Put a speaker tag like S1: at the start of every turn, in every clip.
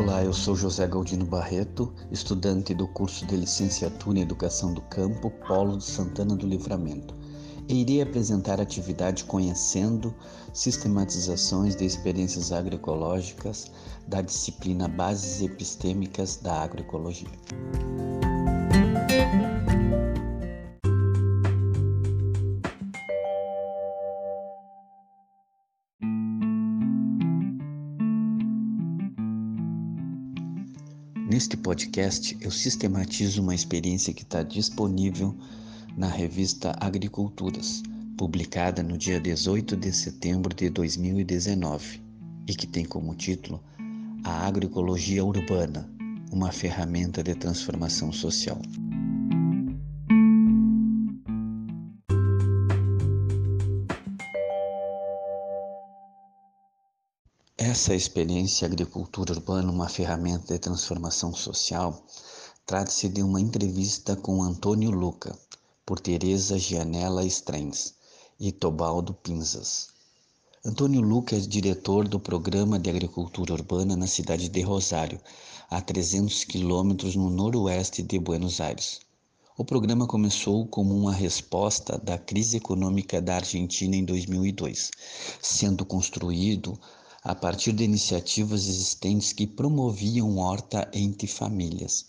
S1: Olá, eu sou José Galdino Barreto, estudante do curso de Licenciatura em Educação do Campo, Polo de Santana do Livramento, e irei apresentar a atividade conhecendo sistematizações de experiências agroecológicas da disciplina Bases Epistêmicas da Agroecologia. Neste podcast, eu sistematizo uma experiência que está disponível na revista Agriculturas, publicada no dia 18 de setembro de 2019 e que tem como título A Agroecologia Urbana uma ferramenta de transformação social. Essa experiência agricultura urbana, uma ferramenta de transformação social, trata-se de uma entrevista com Antônio Luca, por Teresa Gianella Strens e Tobaldo Pinzas. Antônio Luca é diretor do Programa de Agricultura Urbana na cidade de Rosário, a 300 quilômetros no noroeste de Buenos Aires. O programa começou como uma resposta da crise econômica da Argentina em 2002, sendo construído a partir de iniciativas existentes que promoviam horta entre famílias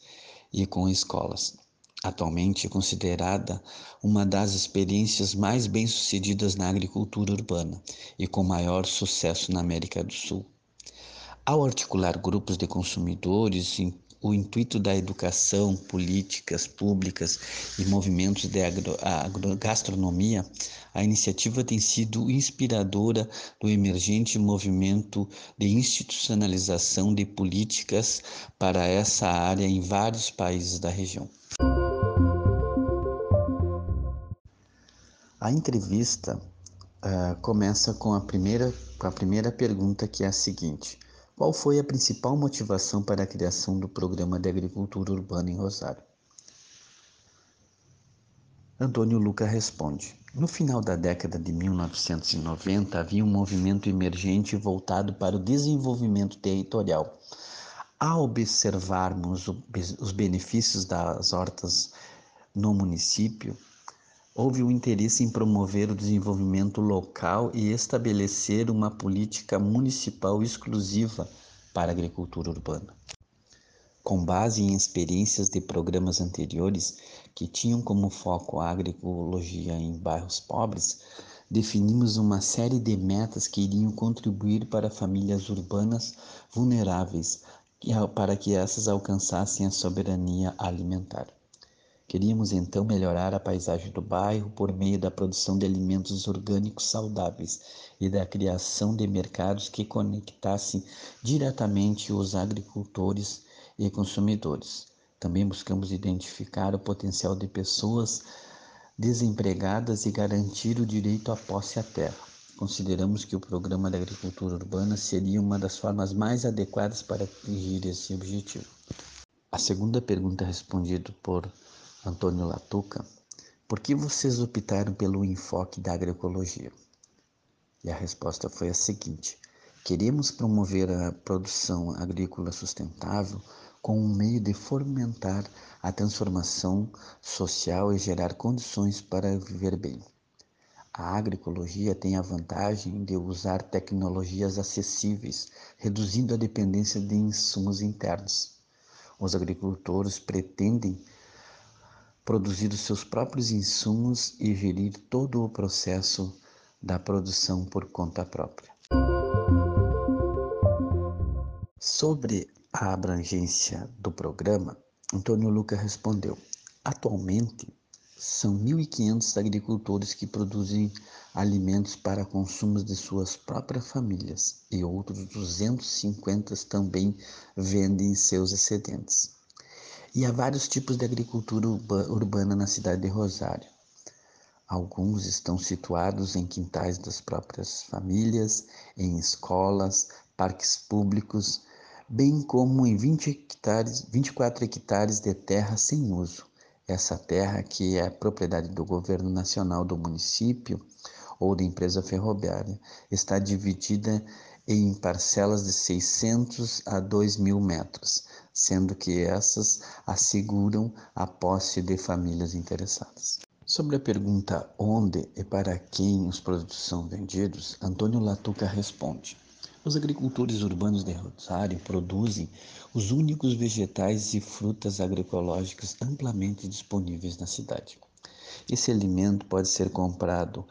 S1: e com escolas. Atualmente é considerada uma das experiências mais bem-sucedidas na agricultura urbana e com maior sucesso na América do Sul. Ao articular grupos de consumidores o intuito da educação, políticas públicas e movimentos de agro, agro, gastronomia, a iniciativa tem sido inspiradora do emergente movimento de institucionalização de políticas para essa área em vários países da região. A entrevista uh, começa com a, primeira, com a primeira pergunta, que é a seguinte qual foi a principal motivação para a criação do Programa de Agricultura Urbana em Rosário? Antônio Luca responde: No final da década de 1990 havia um movimento emergente voltado para o desenvolvimento territorial. Ao observarmos os benefícios das hortas no município, houve o um interesse em promover o desenvolvimento local e estabelecer uma política municipal exclusiva para a agricultura urbana. Com base em experiências de programas anteriores que tinham como foco a agroecologia em bairros pobres, definimos uma série de metas que iriam contribuir para famílias urbanas vulneráveis para que essas alcançassem a soberania alimentar. Queríamos então melhorar a paisagem do bairro por meio da produção de alimentos orgânicos saudáveis e da criação de mercados que conectassem diretamente os agricultores e consumidores. Também buscamos identificar o potencial de pessoas desempregadas e garantir o direito à posse à terra. Consideramos que o programa de agricultura urbana seria uma das formas mais adequadas para atingir esse objetivo. A segunda pergunta respondida por Antônio Latuca, por que vocês optaram pelo enfoque da agroecologia? E a resposta foi a seguinte: queremos promover a produção agrícola sustentável com um meio de fomentar a transformação social e gerar condições para viver bem. A agroecologia tem a vantagem de usar tecnologias acessíveis, reduzindo a dependência de insumos internos. Os agricultores pretendem produzir os seus próprios insumos e gerir todo o processo da produção por conta própria. Sobre a abrangência do programa, Antônio Luca respondeu: Atualmente, são 1.500 agricultores que produzem alimentos para consumo de suas próprias famílias e outros 250 também vendem seus excedentes. E há vários tipos de agricultura urbana na cidade de Rosário. Alguns estão situados em quintais das próprias famílias, em escolas, parques públicos, bem como em 20 hectares, 24 hectares de terra sem uso. Essa terra, que é propriedade do governo nacional do município ou da empresa ferroviária, está dividida em parcelas de 600 a 2 mil metros, sendo que essas asseguram a posse de famílias interessadas. Sobre a pergunta onde e para quem os produtos são vendidos, Antônio Latuca responde: Os agricultores urbanos de Rosário produzem os únicos vegetais e frutas agroecológicas amplamente disponíveis na cidade. Esse alimento pode ser comprado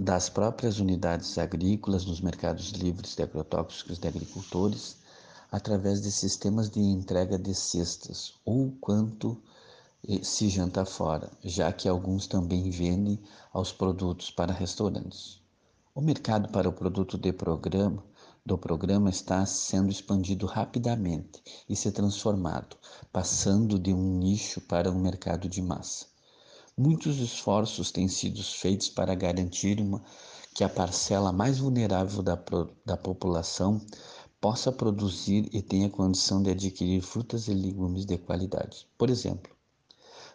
S1: das próprias unidades agrícolas nos mercados livres de agrotóxicos de agricultores, através de sistemas de entrega de cestas ou quanto se janta fora, já que alguns também vendem aos produtos para restaurantes. O mercado para o produto de programa do programa está sendo expandido rapidamente e se transformado, passando de um nicho para um mercado de massa. Muitos esforços têm sido feitos para garantir uma, que a parcela mais vulnerável da, da população possa produzir e tenha condição de adquirir frutas e legumes de qualidade. Por exemplo,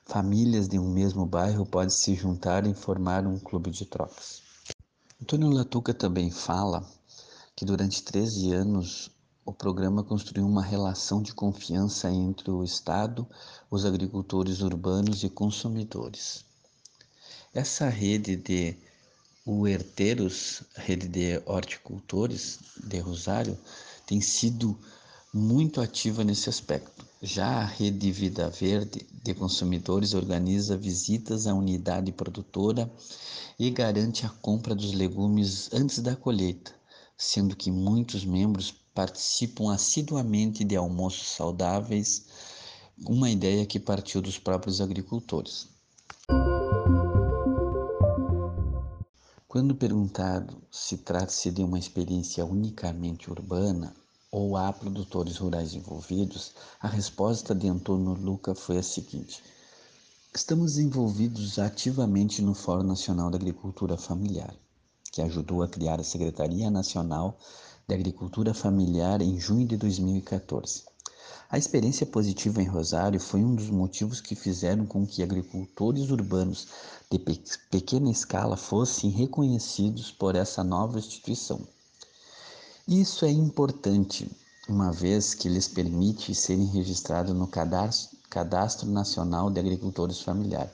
S1: Famílias de um mesmo bairro podem se juntar e formar um clube de trocas. Antônio Latuca também fala que durante 13 anos o programa construiu uma relação de confiança entre o Estado, os agricultores urbanos e consumidores. Essa rede de huerteiros, rede de horticultores de Rosário, tem sido muito ativa nesse aspecto. Já a Rede Vida Verde de Consumidores organiza visitas à unidade produtora e garante a compra dos legumes antes da colheita, sendo que muitos membros participam assiduamente de almoços saudáveis, uma ideia que partiu dos próprios agricultores. Quando perguntado se trata-se de uma experiência unicamente urbana, ou há produtores rurais envolvidos, a resposta de Antônio Luca foi a seguinte: Estamos envolvidos ativamente no Fórum Nacional da Agricultura Familiar, que ajudou a criar a Secretaria Nacional de Agricultura Familiar em junho de 2014. A experiência positiva em Rosário foi um dos motivos que fizeram com que agricultores urbanos de pequena escala fossem reconhecidos por essa nova instituição. Isso é importante, uma vez que lhes permite serem registrados no Cadastro, Cadastro Nacional de Agricultores Familiares,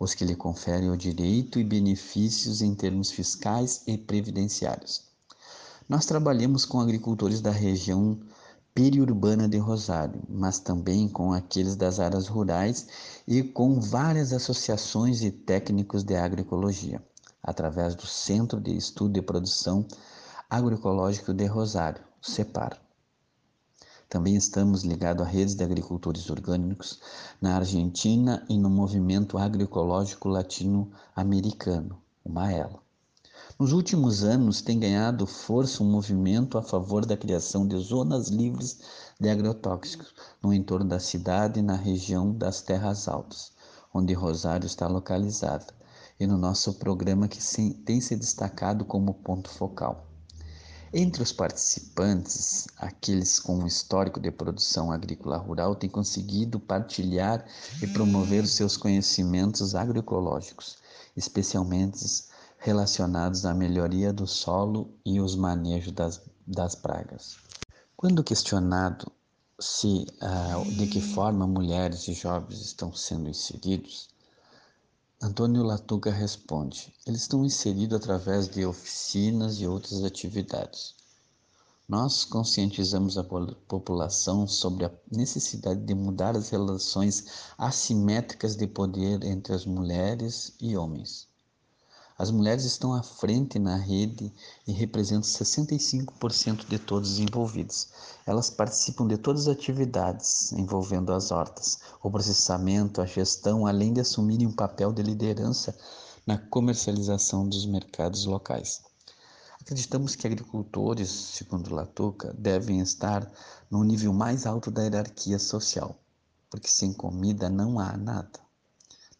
S1: os que lhe conferem o direito e benefícios em termos fiscais e previdenciários. Nós trabalhamos com agricultores da região periurbana de Rosário, mas também com aqueles das áreas rurais e com várias associações e técnicos de agroecologia, através do Centro de Estudo e Produção Agroecológico de Rosário, CEPAR. Também estamos ligados a redes de agricultores orgânicos na Argentina e no Movimento Agroecológico Latino-Americano, o MAELA. Nos últimos anos tem ganhado força um movimento a favor da criação de zonas livres de agrotóxicos no entorno da cidade e na região das Terras Altas, onde Rosário está localizada, e no nosso programa que tem se destacado como ponto focal. Entre os participantes, aqueles com um histórico de produção agrícola rural têm conseguido partilhar e promover os seus conhecimentos agroecológicos, especialmente relacionados à melhoria do solo e os manejos das, das pragas. Quando questionado se uh, de que forma mulheres e jovens estão sendo inseridos, Antônio Latuga responde: eles estão inseridos através de oficinas e outras atividades. Nós conscientizamos a população sobre a necessidade de mudar as relações assimétricas de poder entre as mulheres e homens. As mulheres estão à frente na rede e representam 65% de todos os envolvidos. Elas participam de todas as atividades envolvendo as hortas, o processamento, a gestão, além de assumirem um papel de liderança na comercialização dos mercados locais. Acreditamos que agricultores, segundo Latuca, devem estar no nível mais alto da hierarquia social, porque sem comida não há nada.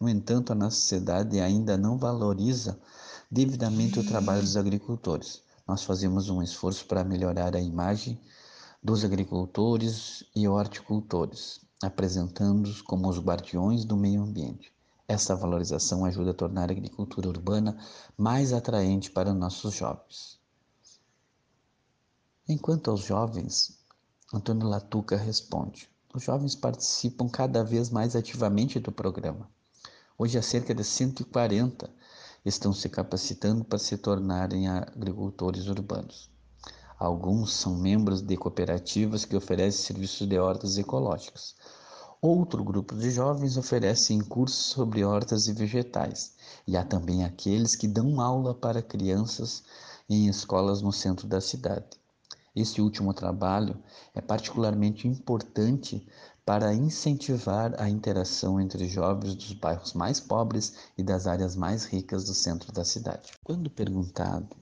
S1: No entanto, a nossa sociedade ainda não valoriza devidamente o trabalho dos agricultores. Nós fazemos um esforço para melhorar a imagem dos agricultores e horticultores, apresentando-os como os guardiões do meio ambiente. Essa valorização ajuda a tornar a agricultura urbana mais atraente para nossos jovens. Enquanto aos jovens, Antônio Latuca responde: os jovens participam cada vez mais ativamente do programa. Hoje, há cerca de 140 estão se capacitando para se tornarem agricultores urbanos. Alguns são membros de cooperativas que oferecem serviços de hortas ecológicas. Outro grupo de jovens oferece cursos sobre hortas e vegetais, e há também aqueles que dão aula para crianças em escolas no centro da cidade. Esse último trabalho é particularmente importante para incentivar a interação entre jovens dos bairros mais pobres e das áreas mais ricas do centro da cidade. Quando perguntado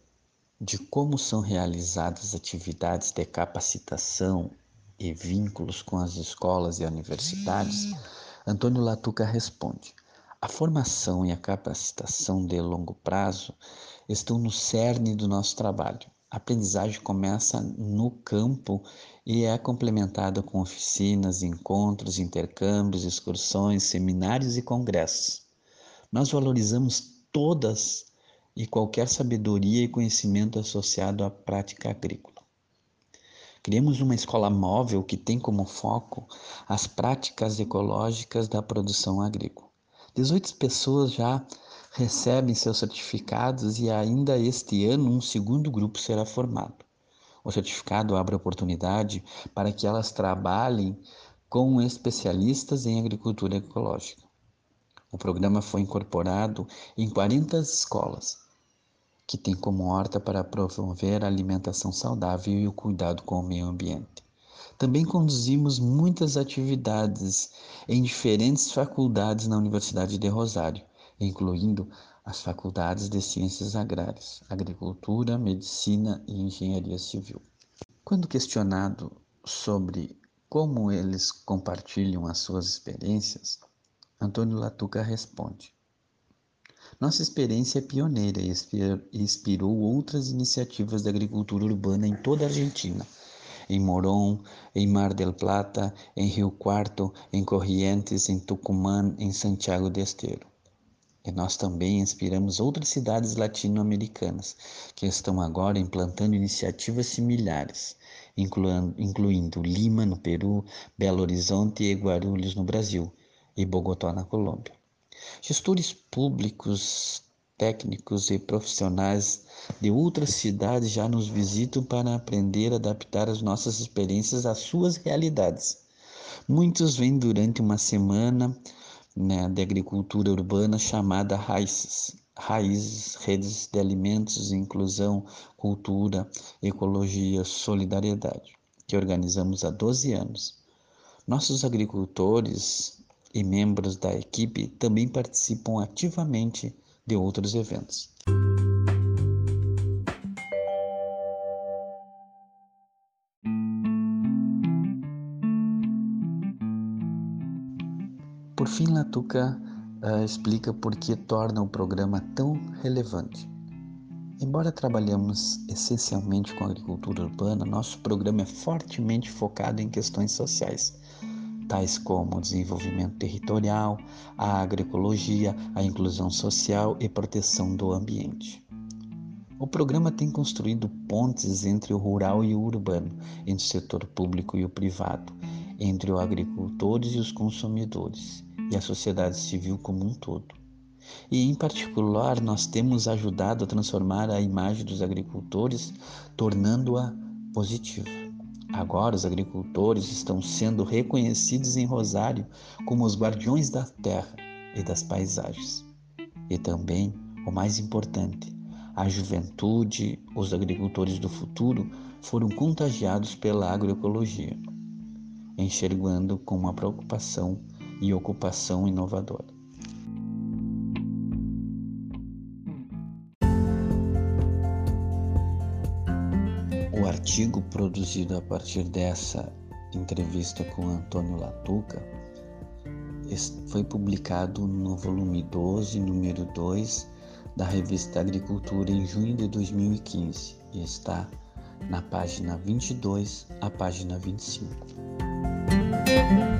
S1: de como são realizadas atividades de capacitação e vínculos com as escolas e universidades, Antônio Latuca responde: a formação e a capacitação de longo prazo estão no cerne do nosso trabalho. A aprendizagem começa no campo e é complementada com oficinas, encontros, intercâmbios, excursões, seminários e congressos. Nós valorizamos todas e qualquer sabedoria e conhecimento associado à prática agrícola. Criamos uma escola móvel que tem como foco as práticas ecológicas da produção agrícola. 18 pessoas já recebem seus certificados e ainda este ano um segundo grupo será formado. O certificado abre oportunidade para que elas trabalhem com especialistas em agricultura ecológica. O programa foi incorporado em 40 escolas que tem como horta para promover a alimentação saudável e o cuidado com o meio ambiente. Também conduzimos muitas atividades em diferentes faculdades na Universidade de Rosário, incluindo as faculdades de Ciências Agrárias, Agricultura, Medicina e Engenharia Civil. Quando questionado sobre como eles compartilham as suas experiências, Antônio Latuca responde: nossa experiência é pioneira e inspirou outras iniciativas de agricultura urbana em toda a Argentina. Em Morón, em Mar del Plata, em Rio Quarto, em Corrientes, em Tucumã, em Santiago de Esteiro. E nós também inspiramos outras cidades latino-americanas que estão agora implantando iniciativas similares, incluindo, incluindo Lima, no Peru, Belo Horizonte e Guarulhos, no Brasil, e Bogotá, na Colômbia. Gestores públicos, técnicos e profissionais de outras cidades já nos visitam para aprender a adaptar as nossas experiências às suas realidades. Muitos vêm durante uma semana né, de agricultura urbana chamada Raízes, Raízes, Redes de Alimentos, Inclusão, Cultura, Ecologia, Solidariedade, que organizamos há 12 anos. Nossos agricultores e membros da equipe também participam ativamente de outros eventos. Fim, Latuca uh, explica por que torna o programa tão relevante. Embora trabalhemos essencialmente com agricultura urbana, nosso programa é fortemente focado em questões sociais tais como o desenvolvimento territorial, a agroecologia, a inclusão social e proteção do ambiente. O programa tem construído pontes entre o rural e o urbano, entre o setor público e o privado, entre os agricultores e os consumidores, e a sociedade civil como um todo. E, em particular, nós temos ajudado a transformar a imagem dos agricultores, tornando-a positiva. Agora os agricultores estão sendo reconhecidos em Rosário como os guardiões da terra e das paisagens. E também, o mais importante, a juventude, os agricultores do futuro foram contagiados pela agroecologia, enxergando com uma preocupação e ocupação inovadora. artigo produzido a partir dessa entrevista com Antônio Latuca foi publicado no volume 12, número 2 da revista Agricultura em junho de 2015 e está na página 22 à página 25. Bye.